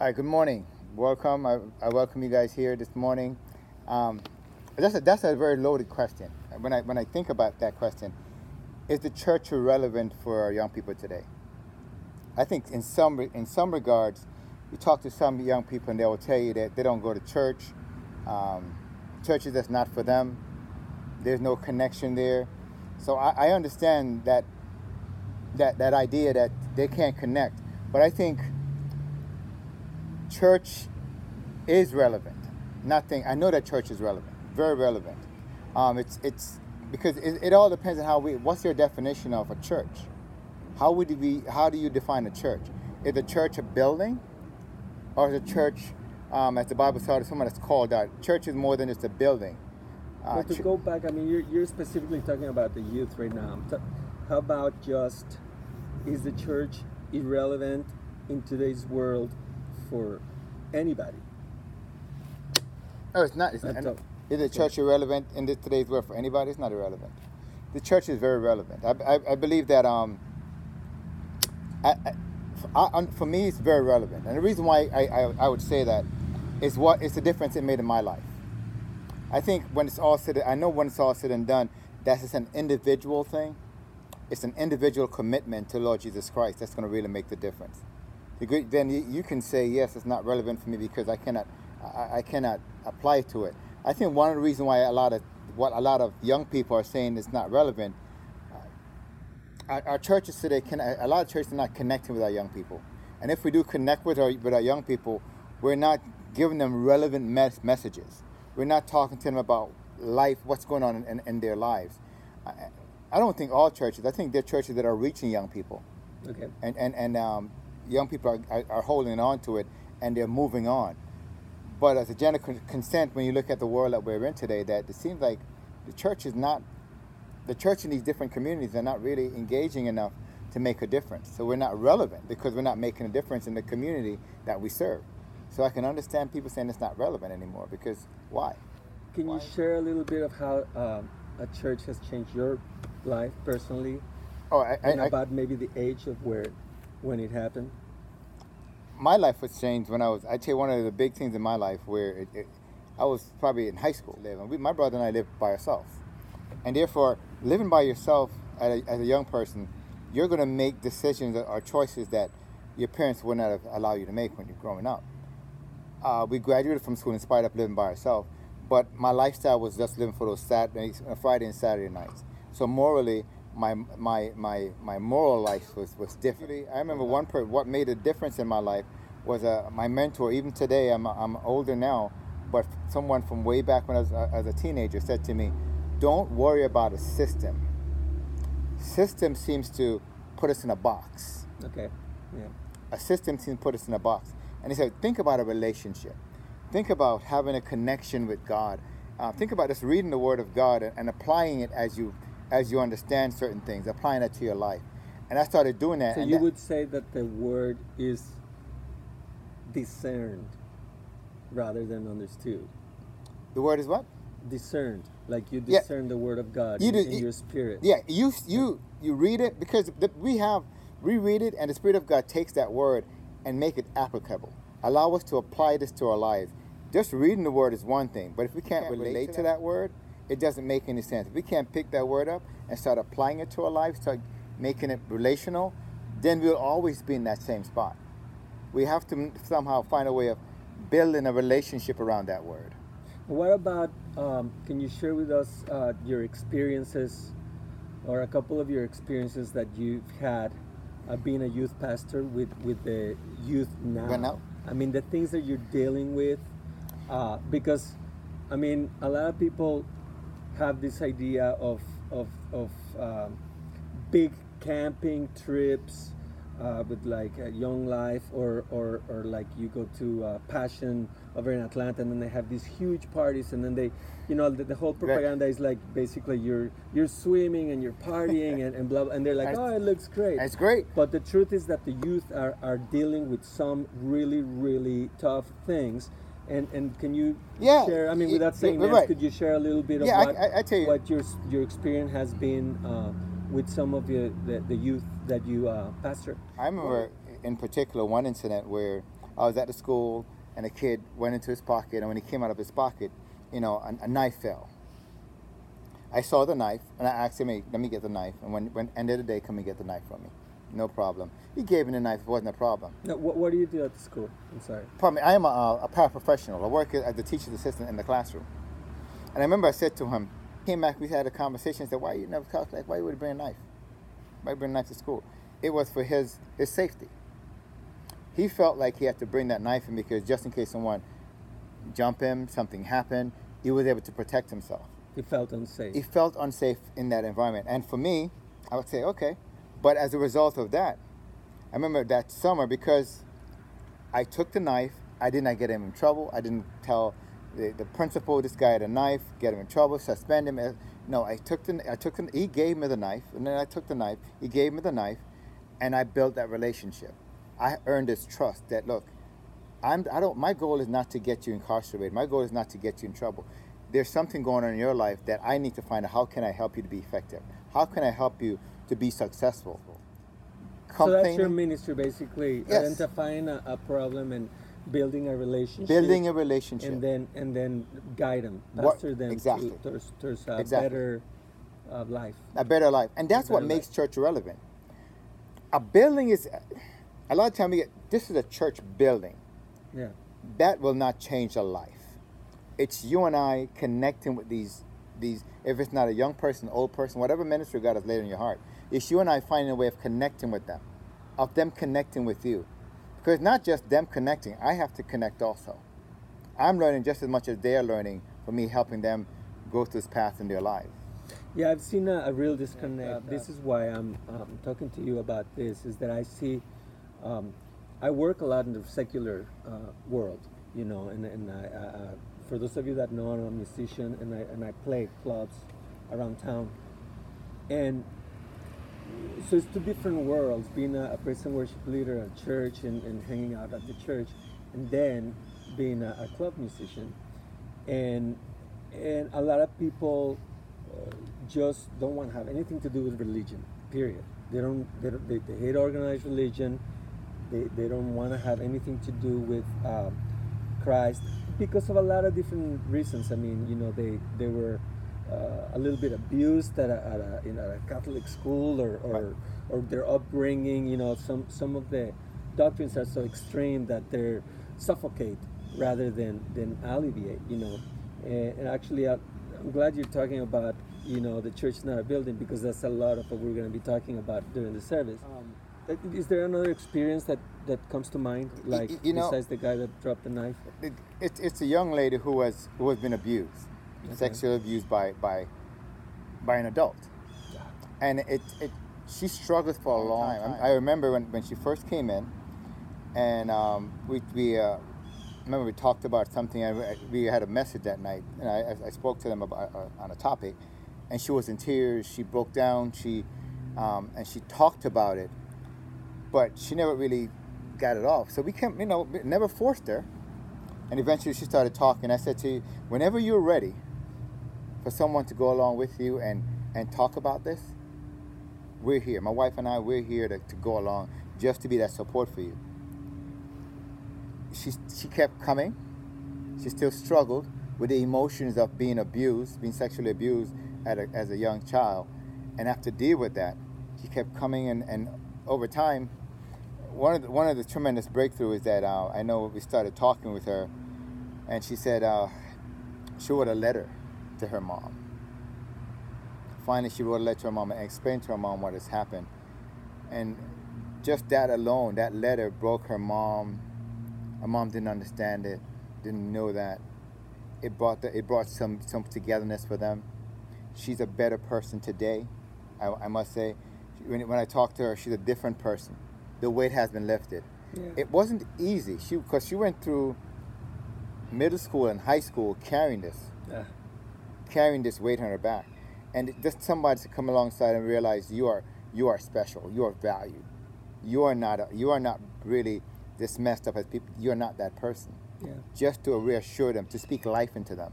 Hi, good morning. Welcome. I, I welcome you guys here this morning. Um, that's a, that's a very loaded question. When I when I think about that question, is the church relevant for our young people today? I think in some in some regards, you talk to some young people and they will tell you that they don't go to church. Um, church is just not for them. There's no connection there. So I, I understand that that that idea that they can't connect. But I think church is relevant. Nothing. I know that church is relevant, very relevant. Um, it's it's because it, it all depends on how we. What's your definition of a church? How would we? How do you define a church? Is a church a building, or is a church, um, as the Bible says, someone that's called out? Church is more than just a building. Uh, but to ch- go back, I mean, you're, you're specifically talking about the youth right now. How about just is the church irrelevant in today's world for anybody? No, it's not. It's not is the church irrelevant in this, today's world for anybody? It's not irrelevant. The church is very relevant. I, I, I believe that um, I, I, for me, it's very relevant. And the reason why I, I, I would say that is what is the difference it made in my life. I think when it's all said, I know when it's all said and done, that's just an individual thing. It's an individual commitment to Lord Jesus Christ that's going to really make the difference then you can say yes, it's not relevant for me because I cannot, I, I cannot apply to it. I think one of the reasons why a lot of what a lot of young people are saying is not relevant. Uh, our, our, churches today can a lot of churches are not connecting with our young people, and if we do connect with our with our young people, we're not giving them relevant mes- messages. We're not talking to them about life, what's going on in, in, in their lives. I, I, don't think all churches. I think there are churches that are reaching young people. Okay. And and and um, young people are, are, holding on to it and they're moving on. But as a general consent, when you look at the world that we're in today, that it seems like the church is not, the church in these different communities are not really engaging enough to make a difference. So we're not relevant because we're not making a difference in the community that we serve. So I can understand people saying it's not relevant anymore because why? Can why? you share a little bit of how um, a church has changed your life personally? Oh, I, and I, about maybe the age of where when it happened? My life was changed when I was. I tell you one of the big things in my life where it, it, I was probably in high school. Living, we, my brother and I lived by ourselves, and therefore living by yourself a, as a young person, you're going to make decisions or choices that your parents would not allowed you to make when you're growing up. Uh, we graduated from school in spite of living by ourselves, but my lifestyle was just living for those Saturdays, Friday and Saturday nights. So morally, my my my my moral life was was different. I remember one per what made a difference in my life was uh, my mentor. Even today, I'm I'm older now, but someone from way back when I was uh, as a teenager said to me, "Don't worry about a system. System seems to put us in a box. Okay, yeah. A system seems to put us in a box." And he said, "Think about a relationship. Think about having a connection with God. Uh, think about just reading the Word of God and, and applying it as you." As you understand certain things, applying that to your life. And I started doing that. So you that, would say that the word is discerned rather than understood. The word is what? Discerned, like you discern yeah. the word of God you in, do, in your spirit. Yeah, you you you read it because the, we have reread it, and the Spirit of God takes that word and make it applicable. Allow us to apply this to our lives. Just reading the word is one thing, but if we can't, can't relate, relate, to that, that word, it doesn't make any sense. If we can't pick that word up and start applying it to our life, start making it relational, then we'll always be in that same spot. We have to somehow find a way of building a relationship around that word. What about, um, can you share with us uh, your experiences or a couple of your experiences that you've had uh, being a youth pastor with, with the youth now? now? I mean, the things that you're dealing with, uh, because, I mean, a lot of people have this idea of of of um, big camping trips uh, with like a young life or, or or like you go to uh, passion over in atlanta and then they have these huge parties and then they you know the, the whole propaganda is like basically you're you're swimming and you're partying and, and blah, blah and they're like oh it looks great. It's great. But the truth is that the youth are, are dealing with some really really tough things and and can you yeah, share? I mean, without saying names, right. could you share a little bit of yeah, what, I, I, tell you. what your your experience has been uh, with some of the, the, the youth that you uh, pastor? I remember in particular one incident where I was at the school, and a kid went into his pocket, and when he came out of his pocket, you know, a, a knife fell. I saw the knife, and I asked him, hey, let me get the knife. And when, when end of the day, come and get the knife from me. No problem. He gave me the knife. It wasn't a problem. Now, what, what do you do at the school? I'm sorry. Pardon me, I am a, a paraprofessional. I work as the teacher's assistant in the classroom. And I remember I said to him, came back, we had a conversation, I said, why you never calculate, why you would bring a knife? Why bring a knife to school? It was for his, his safety. He felt like he had to bring that knife in because just in case someone jump him, something happened, he was able to protect himself. He felt unsafe. He felt unsafe in that environment. And for me, I would say, okay. But as a result of that, I remember that summer because I took the knife, I did not get him in trouble. I didn't tell the, the principal this guy had a knife, get him in trouble, suspend him. Uh, No, I took the I took the, he gave me the knife, and then I took the knife. He gave me the knife, and I built that relationship. I earned his trust. That look, I'm I don't. My goal is not to get you incarcerated. My goal is not to get you in trouble. There's something going on in your life that I need to find out. How can I help you to be effective? How can I help you to be successful? so that's your ministry, basically Yes. identifying a, a problem and building a relationship. building a relationship. and then and then guide them, What- pastor them exactly. to, towards, towards a Exactly. better uh, life. a better life. And that's what makes life. church relevant. A building is, a lot of time we get, this is a church building. Yeah. That will not change a life. It's you and I connecting with these, these. If it's not a young person, old person, whatever ministry God has laid in your heart, it's you and I finding a way of connecting with them, of them connecting with you, because it's not just them connecting. I have to connect also. I'm learning just as much as they are learning for me, helping them go through this path in their lives. Yeah, I've seen a, a real disconnect. this is why I'm um, talking to you about this. Is that I see, um, I work a lot in the secular uh, world, you know, and, and I, uh, uh, for those of you that know, I'm a musician and I and I play clubs around town, and so it's two different worlds: being a, a praise and worship leader at church and, and hanging out at the church, and then being a, a club musician, and and a lot of people uh, just don't want to have anything to do with religion. Period. They don't. They, don't, they, they hate organized religion. They, they don't want to have anything to do with um, Christ because of a lot of different reasons. I mean, you know, they they were uh, a little bit abused at a, at a, in a Catholic school or or, Right. or their upbringing. You know, some some of the doctrines are so extreme that they're suffocate rather than than alleviate. You know, and, and actually, I, I'm glad you're talking about you know the church is not a building because that's a lot of what we're going to be talking about during the service. Um, is there another experience that that comes to mind, like you know- besides the guy that dropped the knife? it, it, it's a young lady who was who has been abused, Okay. sexually abused by by by an adult, and it it she struggled for a long time. I remember when, when she first came in, and um, we we uh, remember we talked about something. and we had a message that night, and I, I- I spoke to them about uh, on a topic, and she was in tears. She broke down. She um, and she talked about it, but she never really got it off. So we can't, you know, never forced her. And eventually she started talking. I said to you, whenever you're ready for someone to go along with you and, and talk about this, we're here. My wife and I, we're here to, to go along just to be that support for you. She, she kept coming. She still struggled with the emotions of being abused, being sexually abused a, as a young child. And to deal with that. She kept coming and, and over time, one of the, one of the tremendous breakthroughs is that uh, I know we started talking with her, and she said uh, she wrote a letter to her mom. Finally, she wrote a letter to her mom and explained to her mom what has happened, and just that alone, that letter broke her mom. Her mom didn't understand it, didn't know that. It brought the, it brought some some togetherness for them. She's a better person today, I, I must say. When, when I talk to her, she's a different person. The weight has been lifted. Yeah. It wasn't easy. She because she went through middle school and high school carrying this, Yeah. Carrying this weight on her back, and just somebody to come alongside and realize you are you are special. You are valued. You are not a, you are not really this messed up as people. You are not that person. Yeah. Just to reassure them, to speak life into them,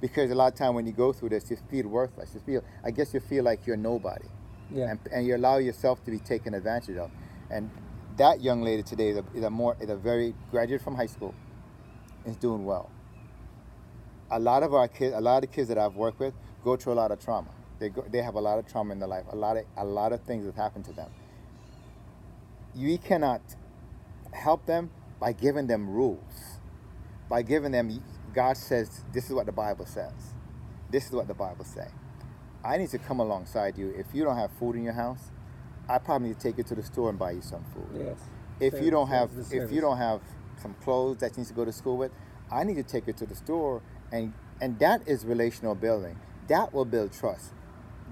because a lot of time when you go through this, you feel worthless. You feel I guess you feel like you're nobody Yeah. and, and you allow yourself to be taken advantage of. And that young lady today is a, is a more is a very graduate from high school, is doing well. A lot of our kids, a lot of the kids that I've worked with, go through a lot of trauma. They go, they have a lot of trauma in their life. A lot of a lot of things have happened to them. We cannot help them by giving them rules, by giving them. God says this is what the Bible says. This is what the Bible says. I need to come alongside you. If you don't have food in your house, I probably need to take you to the store and buy you some food. Yes. If you don't have if you don't have some clothes that you need to go to school with, I need to take you to the store and and that is relational building. That will build trust.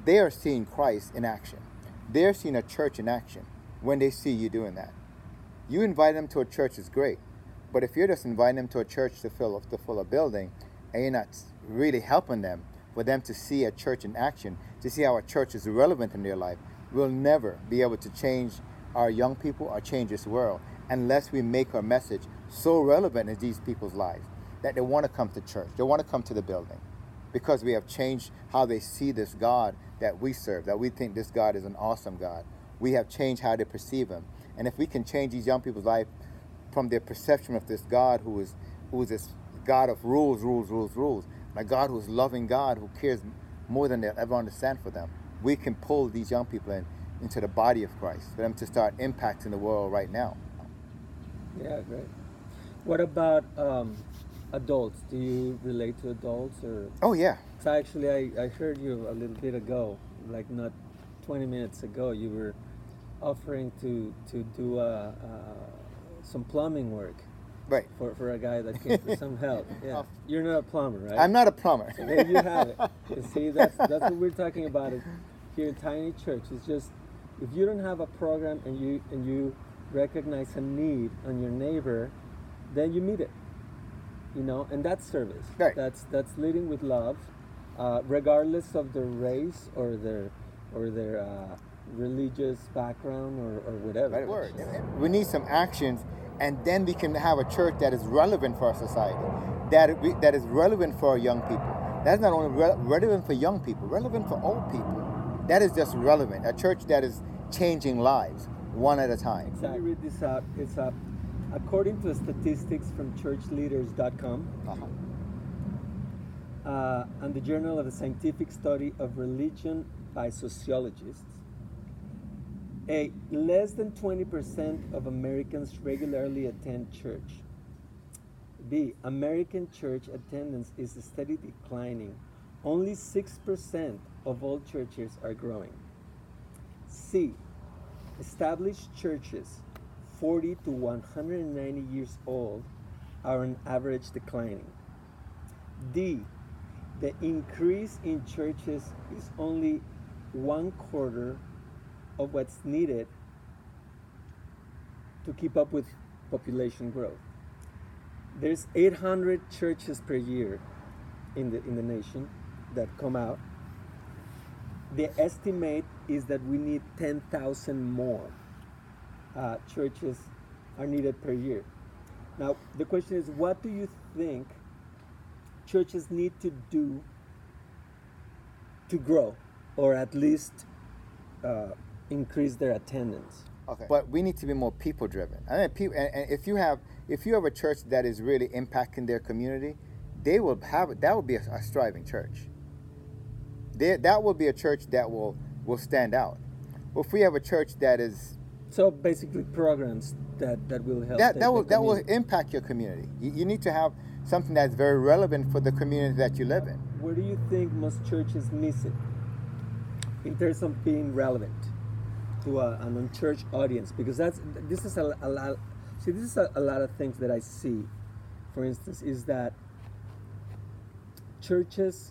They are seeing Christ in action. They're seeing a church in action when they see you doing that. You invite them to a church is great, but if you're just inviting them to a church to fill to fill a building, and you're not really helping them for them to see a church in action, to see how a church is relevant in their life, we'll never be able to change our young people or change this world unless we make our message so relevant in these people's lives that they want to come to church, they want to come to the building, because we have changed how they see this God that we serve, that we think this God is an awesome God. We have changed how they perceive Him, and if we can change these young people's life from their perception of this God who is who is this God of rules, rules, rules, rules, a God who is loving God who cares more than they'll ever understand for them. We can pull these young people in into the body of Christ for them to start impacting the world right now. Yeah, great. What about um, adults? Do you relate to adults or? Oh yeah, So actually, I, I heard you a little bit ago, like not 20 minutes ago. You were offering to to do uh, uh, some plumbing work right. for, for a guy that came for some help. Yeah, you're not a plumber, right? I'm not a plumber. There you have it. You see, that's that's what we're talking about it here in Tiny Church. It's just if you don't have a program and you and you recognize a need on your neighbor, then you meet it. You know, and that's service. Right. That's that's leading with love, uh, regardless of their race or their or their uh, religious background or, or whatever. Right. We need some actions, and then we can have a church that is relevant for our society, that we, that is relevant for our young people. That's not only re- relevant for young people, relevant for old people. That is just relevant. A church that is changing lives one at a time. Let me read this out. It's up. According to statistics from churchleaders.com, Uh-huh. uh, and the Journal of the Scientific Study of Religion by Sociologists, a less than 20% of Americans regularly attend church. B. American church attendance is steadily declining. Only 6% of all churches are growing. C. Established churches 40 to 190 years old are on average declining. D. The increase in churches is only one quarter of what's needed to keep up with population growth. There's 800 churches per year in the in the nation that come out. The estimate is that we need 10,000 more uh, churches are needed per year. Now the question is, what do you think churches need to do to grow, or at least uh, increase their attendance? Okay. But we need to be more people driven. I mean, and, if you have if you have a church that is really impacting their community, they will have that will be a, a striving church. They, that will be a church that will will stand out. If we have a church that is So basically, programs that, that will help. that that will that will impact your community. You, you need to have something that's very relevant for the community that you live in. Where do you think most churches miss it in terms of being relevant to a, an unchurched audience? Because that's this is a, a lot. See, this is a, a lot of things that I see. For instance, is that churches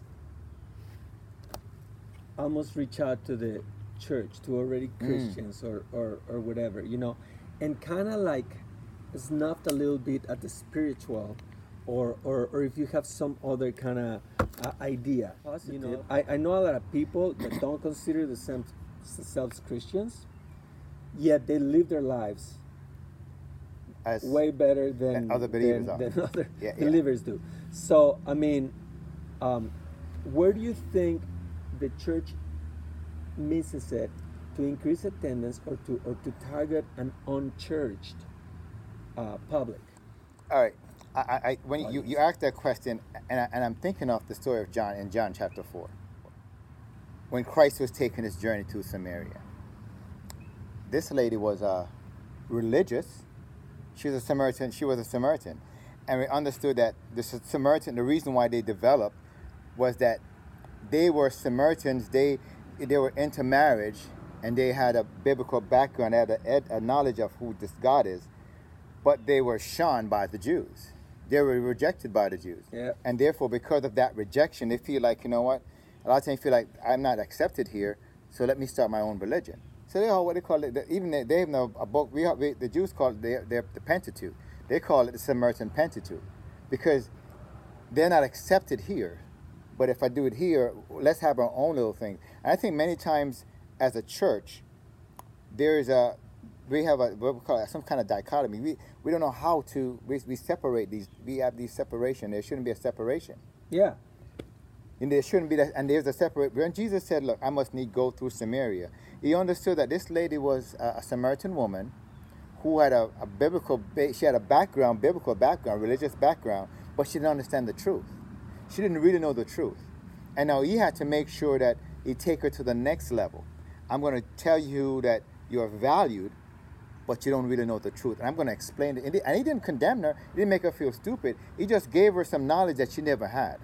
almost reach out to the church, to already Christians or, or, or whatever, you know, and kind of like snuffed a little bit at the spiritual or, or, or if you have some other kind of uh, idea. You know, I, I know a lot of people that don't consider themselves themselves Christians, yet they live their lives As way better than Than other believers than, are. than other Yeah, yeah. believers do. So I mean, um, where do you think the church misses it to increase attendance or to or to target an unchurched uh, public. All right. I, I, when you, you asked that question, and, I, and I'm thinking of the story of John in John chapter 4, when Christ was taking his journey to Samaria. This lady was uh, religious. She was a Samaritan. She was a Samaritan, and we understood that the Samaritan. The reason why they developed was that they were Samaritans. They they were into marriage, and they had a biblical background, they had a, a knowledge of who this God is, but they were shunned by the Jews. They were rejected by the Jews, Yeah. and therefore, because of that rejection, they feel like you know what. A lot of times, they feel like I'm not accepted here, so let me start my own religion. So they have what they call it. Even they, they have no, a book. We have we, the Jews call it the, the, the Pentateuch. They call it the Samaritan Pentateuch, because they're not accepted here. But if I do it here, let's have our own little thing. And I think many times as a church, there is a we have a what we call it, some kind of dichotomy. We we don't know how to we, we separate these. We have these separation. There shouldn't be a separation. Yeah. And there shouldn't be that. And there's a separate. When Jesus said, "Look, I must need go through Samaria," he understood that this lady was a, a Samaritan woman who had a, a biblical. She had a background, biblical background, religious background, but she didn't understand the truth. She didn't really know the truth, and now he had to make sure that he take her to the next level. I'm going to tell you that you are valued, but you don't really know the truth. And I'm going to explain it. And he- and he didn't condemn her. He didn't make her feel stupid. He just gave her some knowledge that she never had.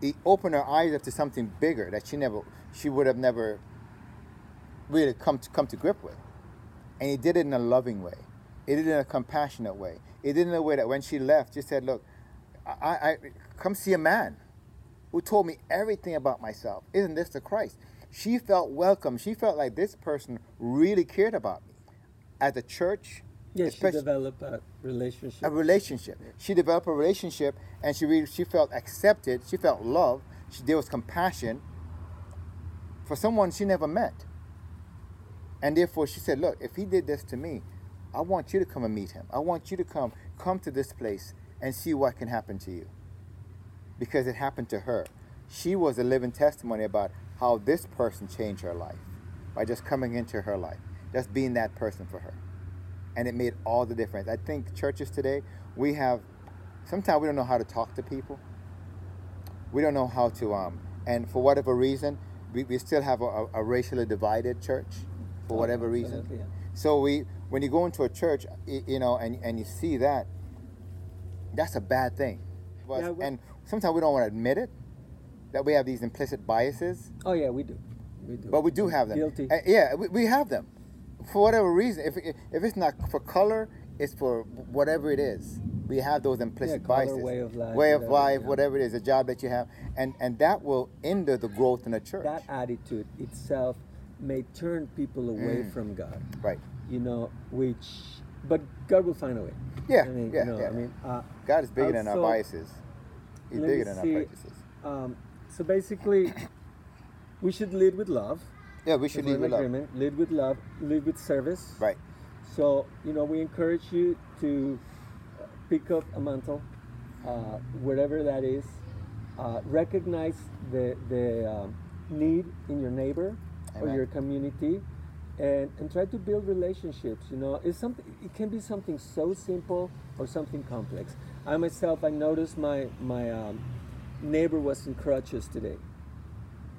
He opened her eyes up to something bigger that she never, she would have never really come to, come to grip with. And he did it in a loving way. He did it in a compassionate way. He did it in a way that when she left, she said, "Look, I, I come see a man who told me everything about myself. Isn't this the Christ?" She felt welcome. She felt like this person really cared about me. As a church, Yeah, she developed a relationship. a relationship. She developed a relationship, and she really, she felt accepted. She felt loved. She, there was compassion for someone she never met, and therefore she said, "Look, if he did this to me, I want you to come and meet him. I want you to come, come to this place and see what can happen to you." Because it happened to her. She was a living testimony about how this person changed her life by just coming into her life, just being that person for her and it made all the difference. I think churches today, we have sometimes we don't know how to talk to people. We don't know how to, um, and for whatever reason, we, we still have a, a, racially divided church for whatever reason. Yeah. So we, when you go into a church, you know, and, and you see that, that's a bad thing. But- Yeah, well- and sometimes we don't want to admit it, that we have these implicit biases. Oh yeah, we do. We do. But we do have them. Guilty. Uh, yeah, we, we have them. For whatever reason, if if it's not for color, it's for whatever it is. We have those implicit Yeah, color, biases. way of life, Way of whatever, life, yeah. whatever it is, a job that you have, and and that will hinder the growth in the church. that attitude itself may turn people away Mm. from God. right. You know, which, but God will find a way. Yeah, I mean, yeah, you know, yeah. I mean, uh, God is bigger than our biases. He's let bigger me than see. um, so basically, we should lead with love. Yeah, we should If lead with love. agreement, Lead with love. Lead with service. Right. So you know, we encourage you to uh, pick up a mantle, uh, wherever that is. Uh, recognize the the um, need in your neighbor or your community, and and try to build relationships. You know, it's something. It can be something so simple or something complex. I myself, I noticed my my um, neighbor was in crutches today.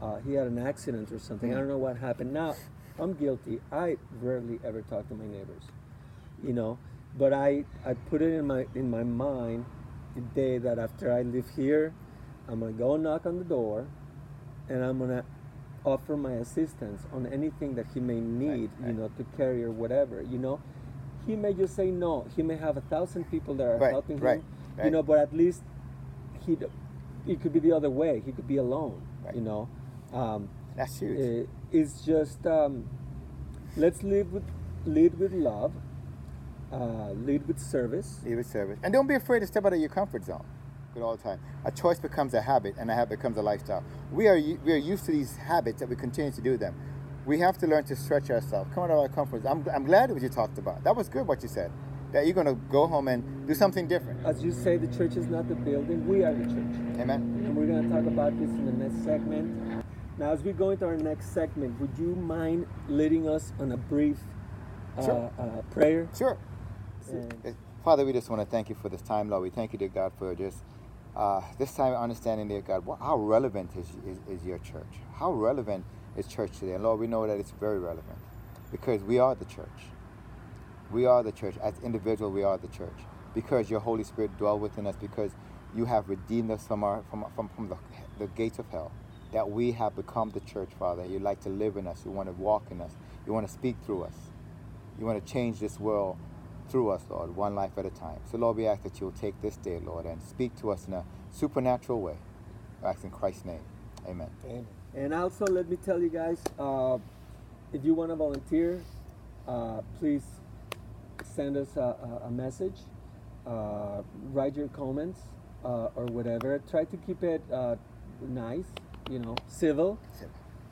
Uh, he had an accident or something. I don't know what happened. Now, I'm guilty. I rarely ever talk to my neighbors, you know. But I, I put it in my in my mind the day that after I leave here, I'm gonna go knock on the door, and I'm gonna offer my assistance on anything that he may need, you right. know, to carry or whatever, you know. He may just say no. He may have a thousand people that are Right, helping right, him, you know. But at least he, it could be the other way. He could be alone, Right. you know. Um, That's huge. uh, it's just um, let's live with lead with love, uh, lead with service. Lead with service. And don't be afraid to step out of your comfort zone. Good all the time. A choice becomes a habit, and a habit becomes a lifestyle. We are we are used to these habits that we continue to do them. We have to learn to stretch ourselves, come out of our comfort zone. I'm, I'm glad what you talked about. That was good what you said. That you're going to go home and do something different. As you say, the church is not the building; we are the church. Amen. And we're going to talk about this in the next segment. Now, as we go into our next segment, would you mind leading us on a brief uh, Sure. uh, prayer? Sure. And- Uh, Father, we just want to thank you for this time, Lord. We thank you, dear God, for just uh, this time understanding, dear God, what, how relevant is, is, is your church? How relevant is church today? And Lord, we know that it's very relevant because we are the church. We are the church. As individual, we are the church because your Holy Spirit dwells within us because you have redeemed us from, our, from, from, from the, the gates of hell. That we have become the church, Father. You like to live in us. You want to walk in us. You want to speak through us. You want to change this world through us, Lord, one life at a time. So, Lord, we ask that you will take this day, Lord, and speak to us in a supernatural way. We ask in Christ's name. Amen. Amen. And also, let me tell you guys, uh, if you want to volunteer, uh, please send us a, a, message, uh, write your comments uh, or whatever. Try to keep it uh, nice, you know, civil.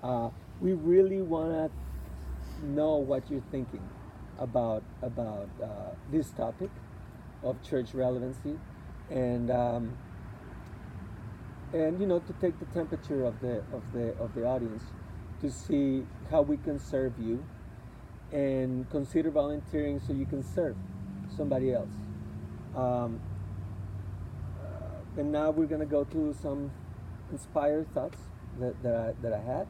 Uh, we really want to know what you're thinking about about uh, this topic of church relevancy, and um, and you know to take the temperature of the of the of the audience to see how we can serve you, and consider volunteering so you can serve somebody else. Um, and now we're gonna go to some inspired thoughts that, that I that I had,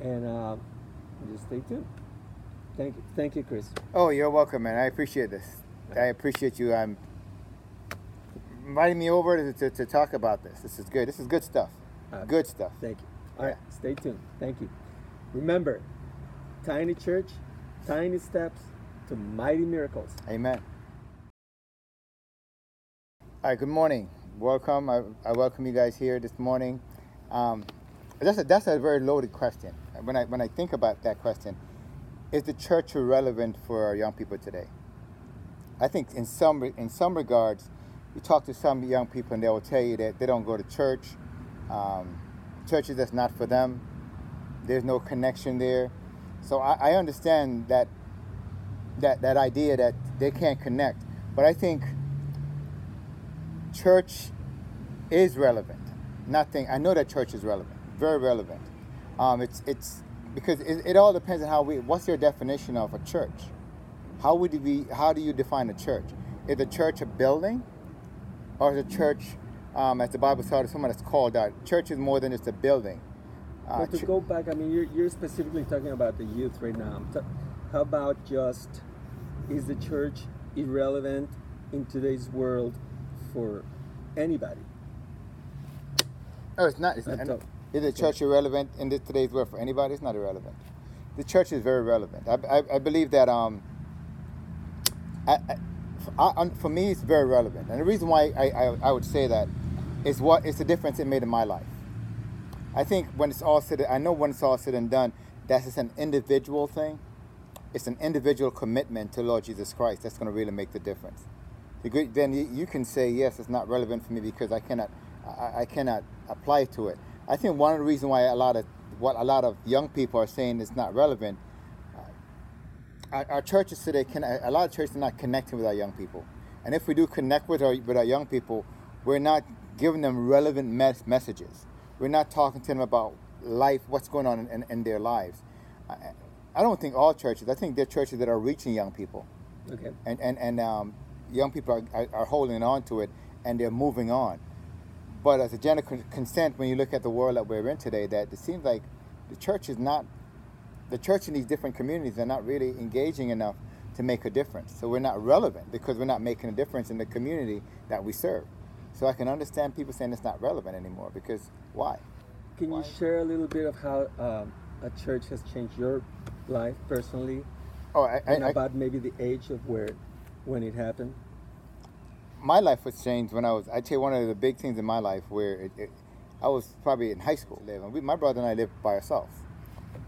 and uh, just stay tuned. Thank you, thank you, Chris. Oh, you're welcome, man. I appreciate this. I appreciate you um, inviting me over to, to, to talk about this. This is good. This is good stuff. Uh, Good stuff. Thank you. All right, stay tuned. Thank you. Remember, tiny church, tiny steps to mighty miracles. Amen. All right, good morning. Welcome. I, I welcome you guys here this morning. Um, that's, a, that's a very loaded question. When I, when I think about that question, is the church relevant for our young people today? I think in some, in some regards, you talk to some young people and they will tell you that they don't go to church. Um, church is just not for them. There's no connection there. So I, I understand that that that idea that they can't connect. But I think church is relevant. Nothing. I know that church is relevant, very relevant. Um, it's it's because it, it all depends on how we. What's your definition of a church? How would be? How do you define a church? Is the church a building, or a church, um, as the Bible tells us, someone that's called out? Church is more than just a building. Uh, But to go back, I mean, you're, you're specifically talking about the youth right now. How about just is the church irrelevant in today's world for anybody? Oh, it's not. It's not is the church irrelevant in this, today's world for anybody? It's not irrelevant. The church is very relevant. I, I, I believe that um, I, I, I, for me, it's very relevant. And the reason why I, I, I would say that is what is the difference it made in my life. I think when it's all said, I know when it's all said and done, that's just an individual thing. It's an individual commitment to Lord Jesus Christ that's going to really make the difference. Good- Then you, you can say yes, it's not relevant for me because I cannot, I, I cannot apply to it. I think one of the reasons why a lot of what a lot of young people are saying is not relevant. Our, our churches today can a lot of churches are not connecting with our young people, and if we do connect with our with our young people, we're not giving them relevant mes- messages. We're not talking to them about life, what's going on in, in their lives. I, I don't think all churches. I think there are churches that are reaching young people Okay. and and, and um, young people are, are, are holding on to it and they're moving on. But as a general con- consent, when you look at the world that we're in today, that it seems like the church is not, the church in these different communities are not really engaging enough to make a difference. So we're not relevant because we're not making a difference in the community that we serve. So I can understand people saying it's not relevant anymore because why? Can you share a little bit of how um, a church has changed your life personally, Oh, I, I, and I, about maybe the age of where, when it happened? my life was changed when I was. I tell you one of the big things in my life where it, it, I was probably in high school. And we, my brother and I lived by ourselves,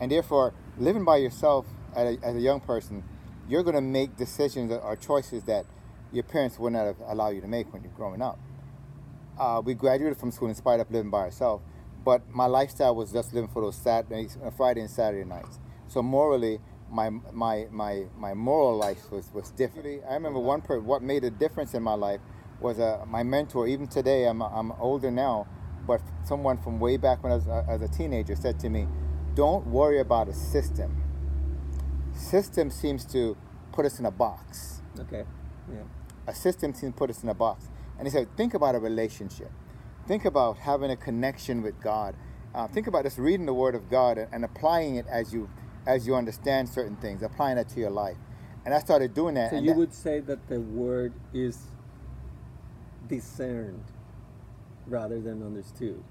and therefore living by yourself as a, as a young person, you're going to make decisions or choices that your parents would not allowed you to make when you're growing up. Uh, we graduated from school in spite of living by ourselves, but my lifestyle was just living for those Saturdays, uh, Friday and Saturday nights. So morally, my my my my moral life was was different. I remember one per what made a difference in my life was uh, my mentor. Even today, I'm I'm older now, but someone from way back when I was uh, as a teenager said to me, "Don't worry about a system. System seems to put us in a box. Okay. Yeah. A system seems to put us in a box." And he said, "Think about a relationship. Think about having a connection with God. Uh, think about just reading the Word of God and, and applying it as you as you understand certain things, applying it to your life." And I started doing that. So you that- would say that the word is discerned rather than understood.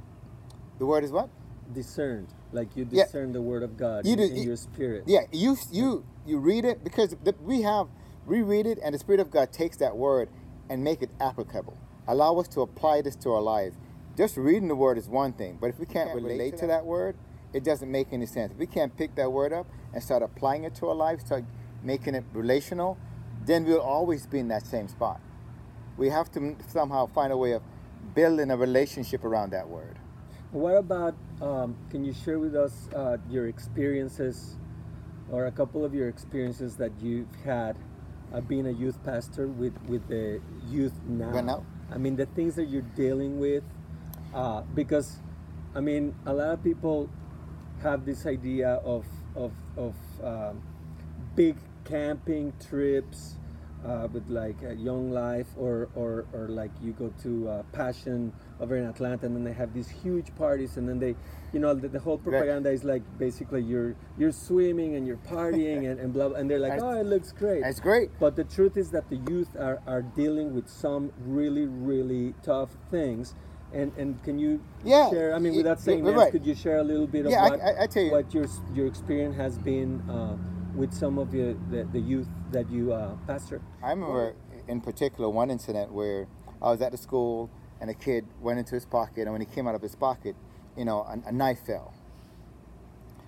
the word is what? Discerned, like you Yeah. discern the word of God You in, do- in you- your spirit. Yeah, you you you read it because the, we have reread it, and the Spirit of God takes that word and make it applicable. Allow us to apply this to our lives. Just reading the word is one thing, but if we can't, relate, to that word, it doesn't make any sense. If we can't pick that word up and start applying it to our lives, start making it relational, then we'll always be in that same spot. We have to somehow find a way of building a relationship around that word. What about? Um, can you share with us uh, your experiences, or a couple of your experiences that you've had uh, being a youth pastor with with the youth now? Right now? I mean, the things that you're dealing with, uh, because, I mean, a lot of people have this idea of of of um, big camping trips uh, with like a young life or, or or like you go to uh, passion over in atlanta and then they have these huge parties and then they you know the, the whole propaganda is like basically you're you're swimming and you're partying and, and blah, blah and they're like And- oh it looks great it's great. but the truth is that the youth are, are dealing with some really really tough things and and can you Yeah, share i mean without saying right. names could you share a little bit of Yeah, what, I- I tell you. what your your experience has been uh, with some of your, the, the youth that you uh, pastor I remember in particular one incident where I was at the school and a kid went into his pocket, and when he came out of his pocket, you know, a, a knife fell.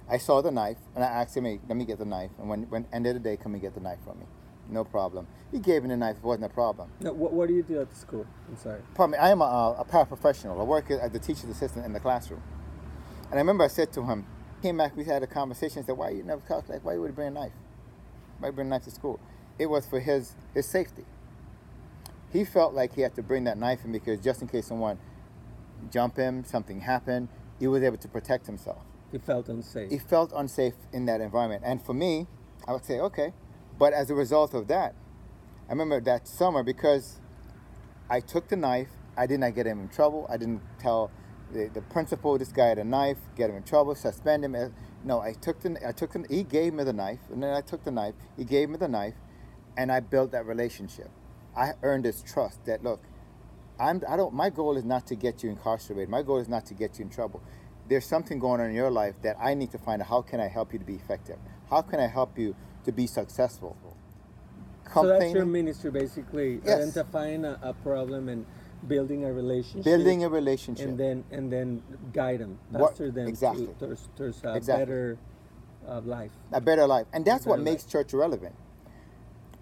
I saw the knife, and I asked him, "Hey, let me get the knife." And when, when end of the day, come and get the knife from me. No problem. He gave me the knife. It wasn't a problem. no, what, what do you do at the school i'm sorry Pardon me, I am a, a paraprofessional. I work as the teacher's assistant in the classroom. And I remember I said to him, came back, we had a conversation, said, why you never talk like, why you would bring a knife? Why you bring a knife to school? It was for his, his safety. He felt like he had to bring that knife in because just in case someone jump him, something happened, he was able to protect himself. He felt unsafe He felt unsafe in that environment. And for me, I would say, okay. But as a result of that, I remember that summer because I took the knife, I did not get him in trouble. I didn't tell the, the principal this guy had a knife, get him in trouble, suspend him. No, I took the I took the, he gave me the knife, and then I took the knife. He gave me the knife, and I built that relationship. I earned his trust that look, I'm I don't my goal is not to get you incarcerated. My goal is not to get you in trouble. There's something going on in your life that I need to find out how can I help you to be effective? How can I help you to be successful? so that's your ministry basically Yes. identifying a, a problem and building a relationship building a relationship. and then and then guide them What- pastor them exactly. to, towards, towards a Exactly. better uh, life a better life. And that's what better makes church relevant.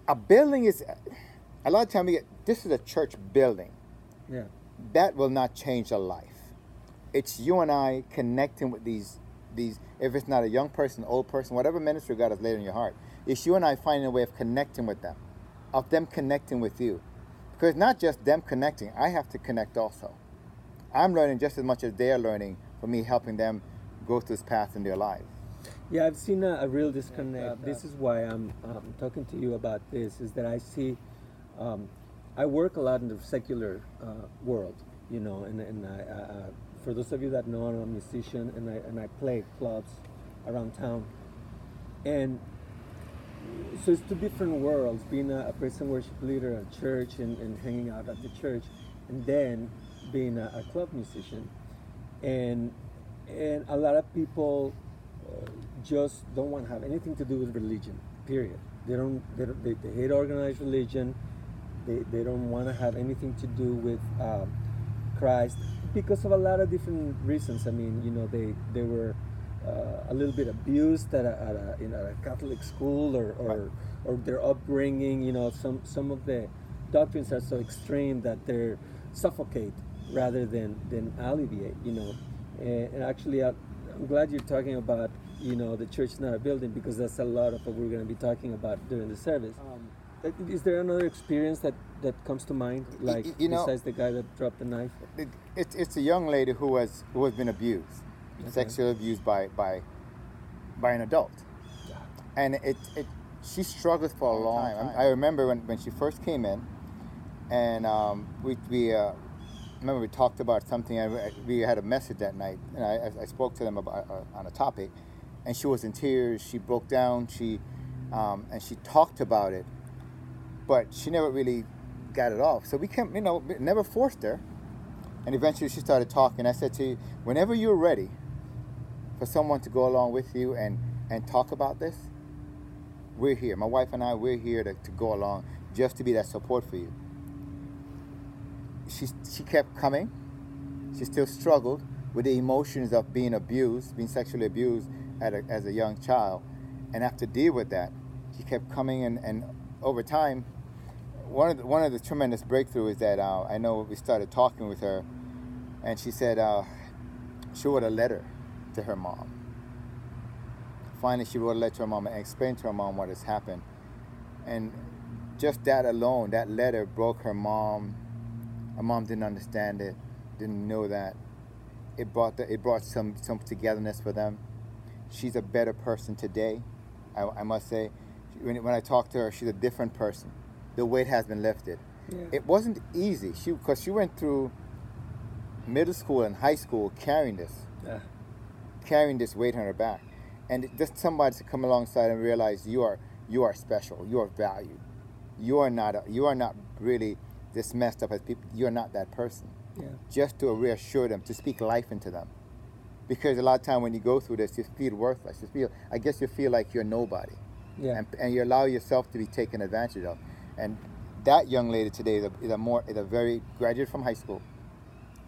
A building is a lot of time we get this is a church building. yeah That will not change a life. It's you and I connecting with these these if it's not a young person, old person, whatever ministry God has laid in your heart. It's you and I finding a way of connecting with them. Of them connecting with you. Because not just them connecting, I have to connect also. I'm learning just as much as they're learning from me helping them go through this path in their lives. Yeah, I've seen a, a real disconnect. this is why I'm um, talking to you about this. Is that I see, um, I work a lot in the secular uh, world, you know, and and I, uh, for those of you that know, I'm a musician and I and I play clubs around town, and so it's two different worlds: being a, a worship leader at church and, and hanging out at the church, and then being a, a club musician, and and a lot of people uh, just don't want to have anything to do with religion. Period. They don't. They, don't, they, they hate organized religion. They, they don't want to have anything to do with um, Christ because of a lot of different reasons. I mean, you know, they they were uh, a little bit abused at a, at a, in a Catholic school or or, Right. or their upbringing. You know, some some of the doctrines are so extreme that they're suffocate rather than than alleviate. You know, and, and actually, I, I'm glad you're talking about you know the church is not a building because that's a lot of what we're going to be talking about during the service. Um, Is there another experience that that comes to mind, like you know- besides the guy that dropped the knife? It, it's it's a young lady who was who has been abused, Okay. sexually abused by by by an adult, and it it she struggled for a long time. I remember when, when she first came in, and um, we we uh, remember we talked about something. and we- had a message that night, and I, I- I spoke to them about uh, on a topic, and she was in tears. She broke down. She um, and she talked about it, but she never really got it off. So we can't, you know, never forced her. And eventually she started talking. I said to you, whenever you're ready for someone to go along with you and, and talk about this, we're here. My wife and I, we're here to, to go along just to be that support for you. She, she kept coming. She still struggled with the emotions of being abused, being sexually abused a, as a young child, and to deal with that. She kept coming, and, and over time, one of the, one of the tremendous breakthroughs is that uh, I know we started talking with her, and she said uh, she wrote a letter to her mom. Finally, she wrote a letter to her mom and explained to her mom what has happened, and just that alone, that letter broke her mom. Her mom didn't understand it, didn't know that. It brought the, it brought some some togetherness for them. She's a better person today, I, I must say. When, when I talk to her, she's a different person. The weight has been lifted. Yeah. It wasn't easy. She because she went through middle school and high school carrying this, Yeah. carrying this weight on her back, and just somebody to come alongside and realize you are you are special, you are valued, you are not a, you are not really this messed up as people. You are not that person. Yeah. Just to reassure them, to speak life into them, because a lot of time when you go through this, you feel worthless. You feel, I guess, you feel like you're nobody Yeah. and, and you allow yourself to be taken advantage of. And that young lady today is a, is a more is a very graduate from high school,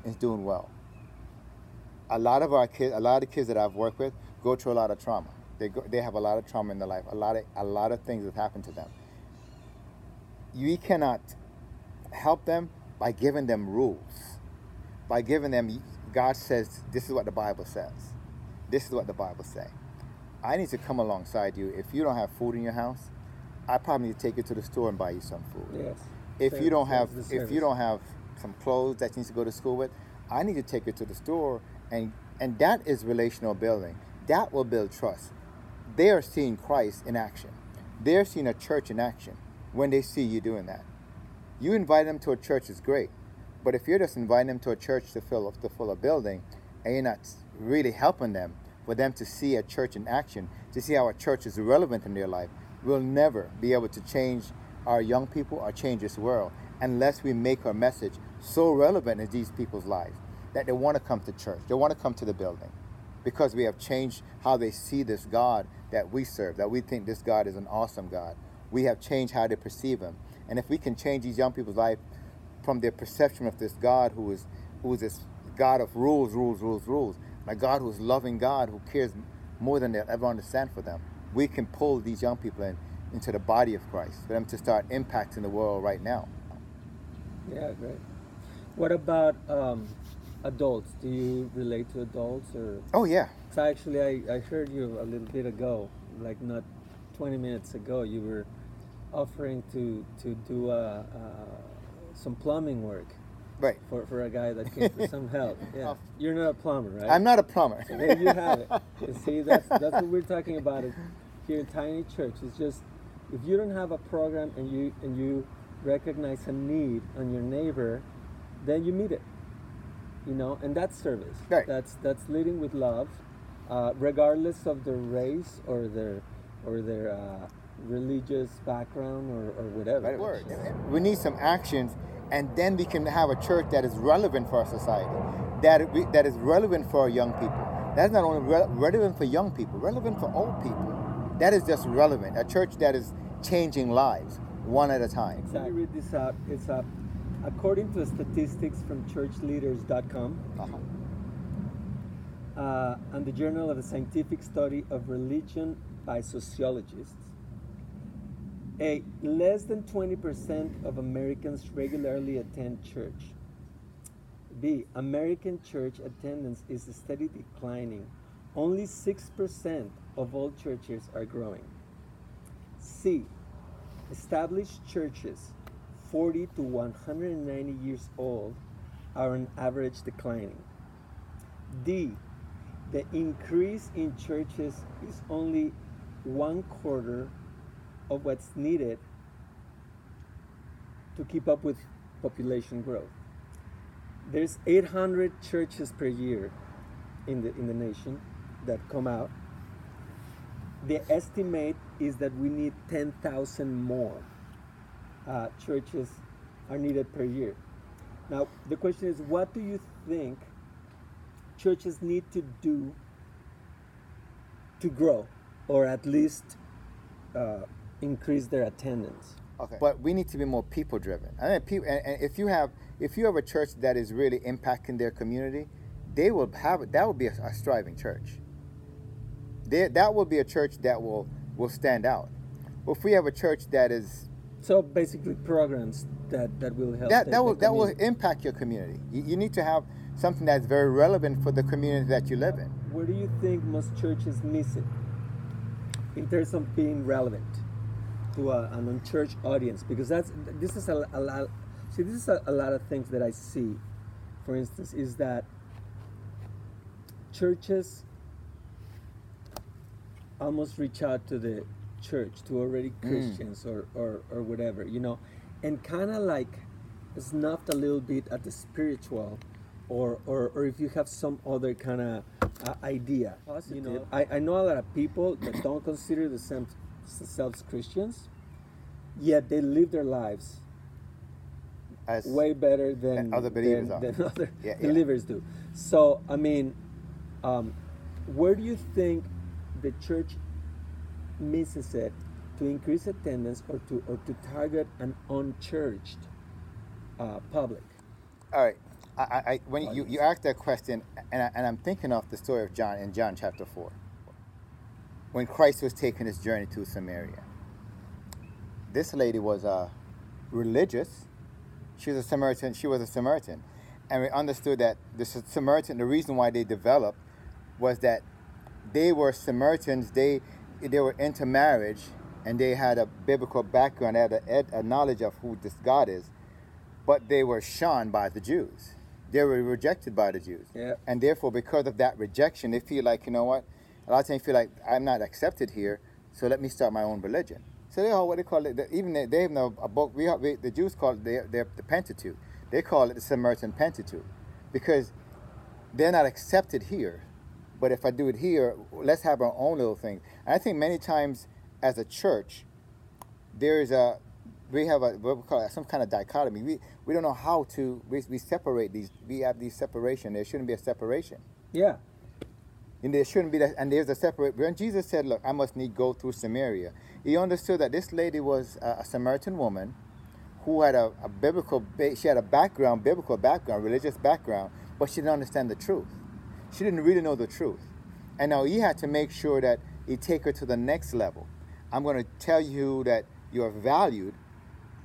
is doing well. A lot of our kids, a lot of kids that I've worked with, go through a lot of trauma. They go, they have a lot of trauma in their life. A lot of a lot of things have happened to them. You cannot help them by giving them rules, by giving them. God says this is what the Bible says. This is what the Bible say. I need to come alongside you. If you don't have food in your house, I probably need to take you to the store and buy you some food. Yes. If you don't have, if service. you don't have some clothes that you need to go to school with, I need to take you to the store, and and that is relational building. That will build trust. They are seeing Christ in action. They're seeing a church in action when they see you doing that. You invite them to a church is great, but if you're just inviting them to a church to fill up to fill a building, and you're not really helping them for them to see a church in action, to see how a church is relevant in their life, we'll never be able to change our young people or change this world unless we make our message so relevant in these people's lives that they want to come to church, they want to come to the building, because we have changed how they see this God that we serve, that we think this God is an awesome God. We have changed how they perceive Him. And if we can change these young people's life from their perception of this God who is who is this God of rules, rules, rules, rules, a God who is loving God who cares more than they'll ever understand for them, we can pull these young people in into the body of Christ for them to start impacting the world right now. Yeah, great. What about um, adults? Do you relate to adults or? Oh yeah. So actually, I, I heard you a little bit ago, like not 20 minutes ago. You were offering to to do uh, uh, some plumbing work Right. for, for a guy that came for some help. Yeah, you're not a plumber, right? I'm not a plumber. So there you have it. You see, that's that's what we're talking about here in Tiny Church. It's just if you don't have a program and you and you recognize a need on your neighbor, then you meet it. You know, and that's service. Right. That's that's leading with love, uh, regardless of their race or their or their uh, religious background or, or whatever. Word. We need some actions, and then we can have a church that is relevant for our society, that we, that is relevant for our young people. That's not only re- relevant for young people, relevant for old people. That is just relevant. A church that is changing lives one at a time. Let me read this out. It's uh, according to statistics from churchleaders.com. Uh-huh. uh, and the Journal of the Scientific Study of Religion by Sociologists, a less than 20% of Americans regularly attend church. B. American church attendance is steadily declining. Only 6% of all churches are growing. C. established churches 40 to 190 years old are on average declining. D. The increase in churches is only one quarter of what's needed to keep up with population growth. There's 800 churches per year in the in the nation that come out. The estimate is that we need 10,000 more uh, churches are needed per year. Now the question is, what do you think churches need to do to grow, or at least uh, increase their attendance? Okay. But we need to be more people driven. I mean, people, and, and if you have if you have a church that is really impacting their community, they will have that will be a, a striving church. They, that will be a church that will will stand out. But if we have a church that is So basically, programs that, that will help. that that will that will impact your community. You, you need to have something that's very relevant for the community that you live in. Where do you think most churches miss it in terms of being relevant to a, an unchurched audience? Because that's this is a, a lot. See, this is a, a lot of things that I see. For instance, is that churches almost reach out to the church, to already Christians or, or, or whatever, you know, and kind of like snuffed a little bit at the spiritual or, or, or if you have some other kind of uh, idea. You know, I, I know a lot of people that don't consider themselves themselves Christians, yet they live their lives As way better than other believers than, are. than other Yeah, yeah. believers do. So I mean, um, where do you think the church misses it to increase attendance or to or to target an unchurched uh, public? All right. I, I, I- when you, you asked that question, and, I, and I'm thinking of the story of John in John chapter 4, when Christ was taking his journey to Samaria. This lady was uh, religious. She was a Samaritan. She was a Samaritan, and we understood that the Samaritan. The reason why they developed was that they were Samaritans. They they were into marriage, and they had a biblical background, they had a, ed- a knowledge of who this God is but they were shunned by the Jews. They were rejected by the Jews. Yeah. And therefore, because of that rejection, they feel like, you know what? A lot of times they feel like, I'm not accepted here, so let me start my own religion. So they have what they call it, even they, they have no, a book, we, have, we the Jews call it the, the, the Pentateuch. They call it the Samaritan Pentateuch because they're not accepted here. But if I do it here, let's have our own little thing. And I think many times as a church, there is a we have a what we call it, some kind of dichotomy. We we don't know how to we, we separate these. We have these separation. There shouldn't be a separation. Yeah, And there shouldn't be that. And there's a separate. When Jesus said, "Look, I must need go through Samaria," he understood that this lady was a, a Samaritan woman who had a, a biblical. She had a background, biblical background, religious background, but she didn't understand the truth. She didn't really know the truth. And now he had to make sure that he take her to the next level. I'm going to tell you that you are valued,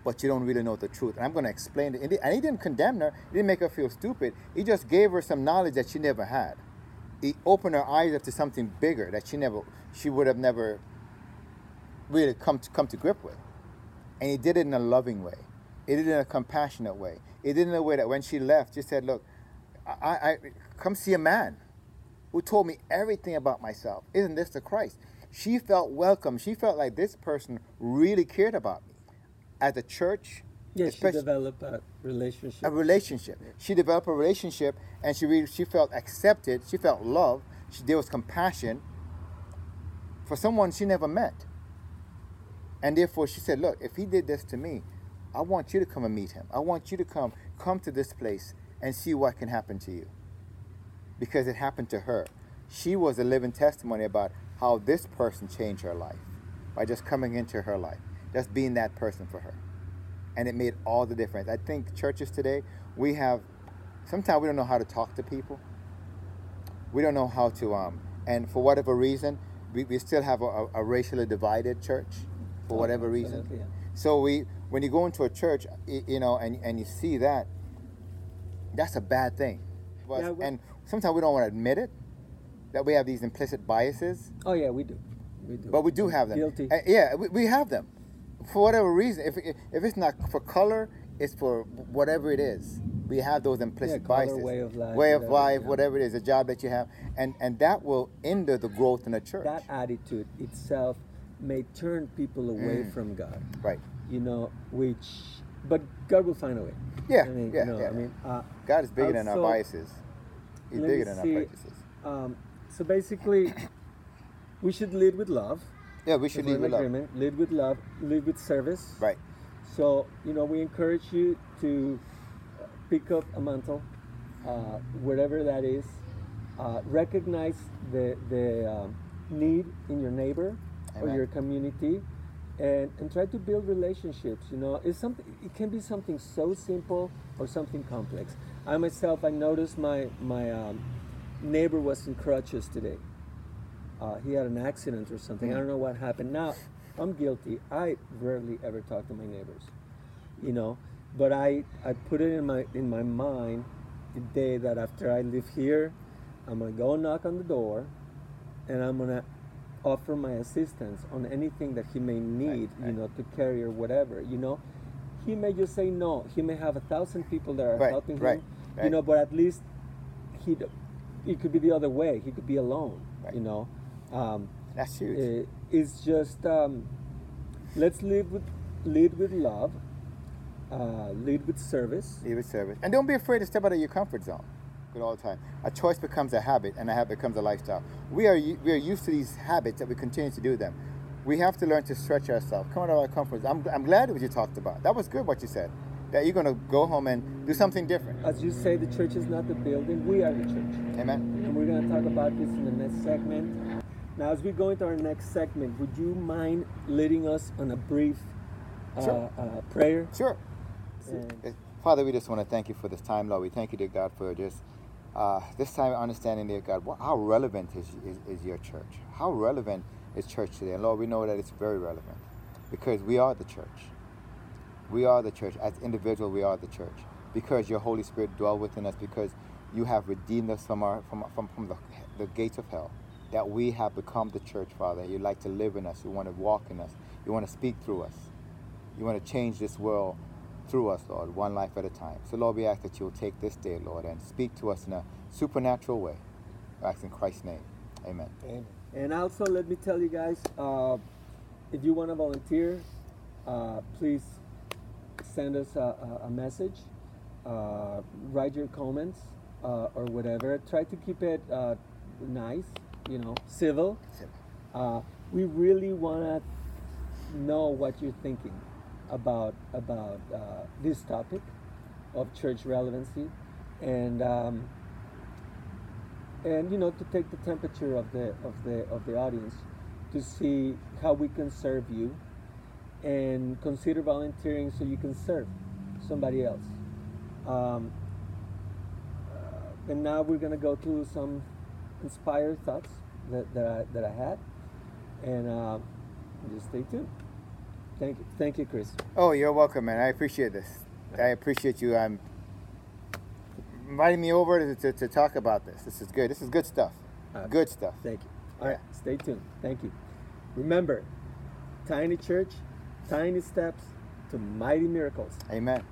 but you don't really know the truth. And I'm going to explain it. And he- didn't condemn her. He didn't make her feel stupid. He just gave her some knowledge that she never had. He opened her eyes up to something bigger that she never, she would have never really come to, come to grip with. And he did it in a loving way. He did it in a compassionate way. He did it in a way that when she left, she said, "Look, I, I come see a man who told me everything about myself. Isn't this the Christ?" She felt welcome. She felt like this person really cared about me. As a church, yeah. She developed a relationship. a relationship. She developed a relationship, and she really, she felt accepted. She felt love. She, there was compassion for someone she never met, and therefore she said, "Look, if he did this to me, I want you to come and meet him. I want you to come, come to this place and see what can happen to you." Because it happened to her. She was a living testimony about how this person changed her life by just coming into her life, just being that person for her and it made all the difference. I think churches today, we have, sometimes we don't know how to talk to people. We don't know how to, um, and for whatever reason, we, we still have a, a, a racially divided church for whatever reason. So we, when you go into a church, you know, and, and you see that, that's a bad thing. Yeah, we- and sometimes we don't want to admit it, that we have these implicit biases. Oh yeah, we do. We do. But we do have them. Guilty. Uh, yeah, we, we have them. for whatever reason, if if it's not for color, it's for whatever it is. We have those implicit Yeah, color, biases, way of life, way of whatever, life, yeah. whatever it is, a job that you have, and and that will hinder the growth in the church. that attitude itself may turn people away Mm. from God. right. You know, which, but God will find a way. Yeah, I mean, yeah, yeah. I mean, uh, God is bigger than our biases. He's bigger than see. our prejudices. um, so basically, we should lead with love. Yeah, we should lead with love. agreement. Lead with love. Lead with service. Right. So you know, we encourage you to uh, pick up a mantle, uh, wherever that is. Uh, recognize the the um, need in your neighbor or your community, and and try to build relationships. You know, it's something. It can be something so simple or something complex. I myself, I noticed my my um, neighbor was in crutches today. Uh, he had an accident or something. I Mm. don't know what happened. Now, I'm guilty. I rarely ever talk to my neighbors, you know. But I, I put it in my in my mind the day that after I leave here, I'm gonna go knock on the door, and I'm gonna offer my assistance on anything that he may need, right. you know, to carry or whatever, you know. He may just say no. He may have a thousand people that are Right, helping him, you know. But at least he, it could be the other way. He could be alone, Right. you know. Um, That's huge. uh, it's just um, let's live with lead with love, uh, lead with service. Lead with service. And don't be afraid to step out of your comfort zone. Good all the time. A choice becomes a habit, and a habit becomes a lifestyle. We are we are used to these habits that we continue to do them. We have to learn to stretch ourselves, come out of our comfort zone. I'm, I'm glad what you talked about. That was good what you said. That you're going to go home and do something different. As you say, the church is not the building; we are the church. Amen. And we're going to talk about this in the next segment. Now, as we go into our next segment, would you mind leading us on a brief uh, Sure. uh, prayer? Sure. Uh, Father, we just want to thank you for this time, Lord. We thank you, dear God, for just uh, this time understanding, dear God, how relevant is, is, is your church? How relevant is church today? And Lord, we know that it's very relevant because we are the church. We are the church. As individuals, we are the church because your Holy Spirit dwells within us because you have redeemed us from, our, from, from, from the, the gates of hell. That we have become the church, Father. You like to live in us. You want to walk in us. You want to speak through us. You want to change this world through us, Lord, one life at a time. So, Lord, we ask that you'll take this day, Lord, and speak to us in a supernatural way. We ask in Christ's name. Amen. Amen. And also, let me tell you guys, uh, if you want to volunteer, uh, please send us a, a, a message, uh, write your comments uh, or whatever. Try to keep it uh, nice, you know, civil. Uh, we really want to know what you're thinking about about uh, this topic of church relevancy, and um, and you know to take the temperature of the of the of the audience to see how we can serve you, and consider volunteering so you can serve somebody else. Um, and now we're gonna go to some inspired thoughts that, that I that I had, and uh, just stay tuned. Thank you, thank you, Chris. Oh, you're welcome, man. I appreciate this. I appreciate you um, inviting me over to, to, to talk about this. This is good. This is good stuff. Uh, Good stuff. Thank you. All right, stay tuned. Thank you. Remember, tiny church, tiny steps to mighty miracles. Amen.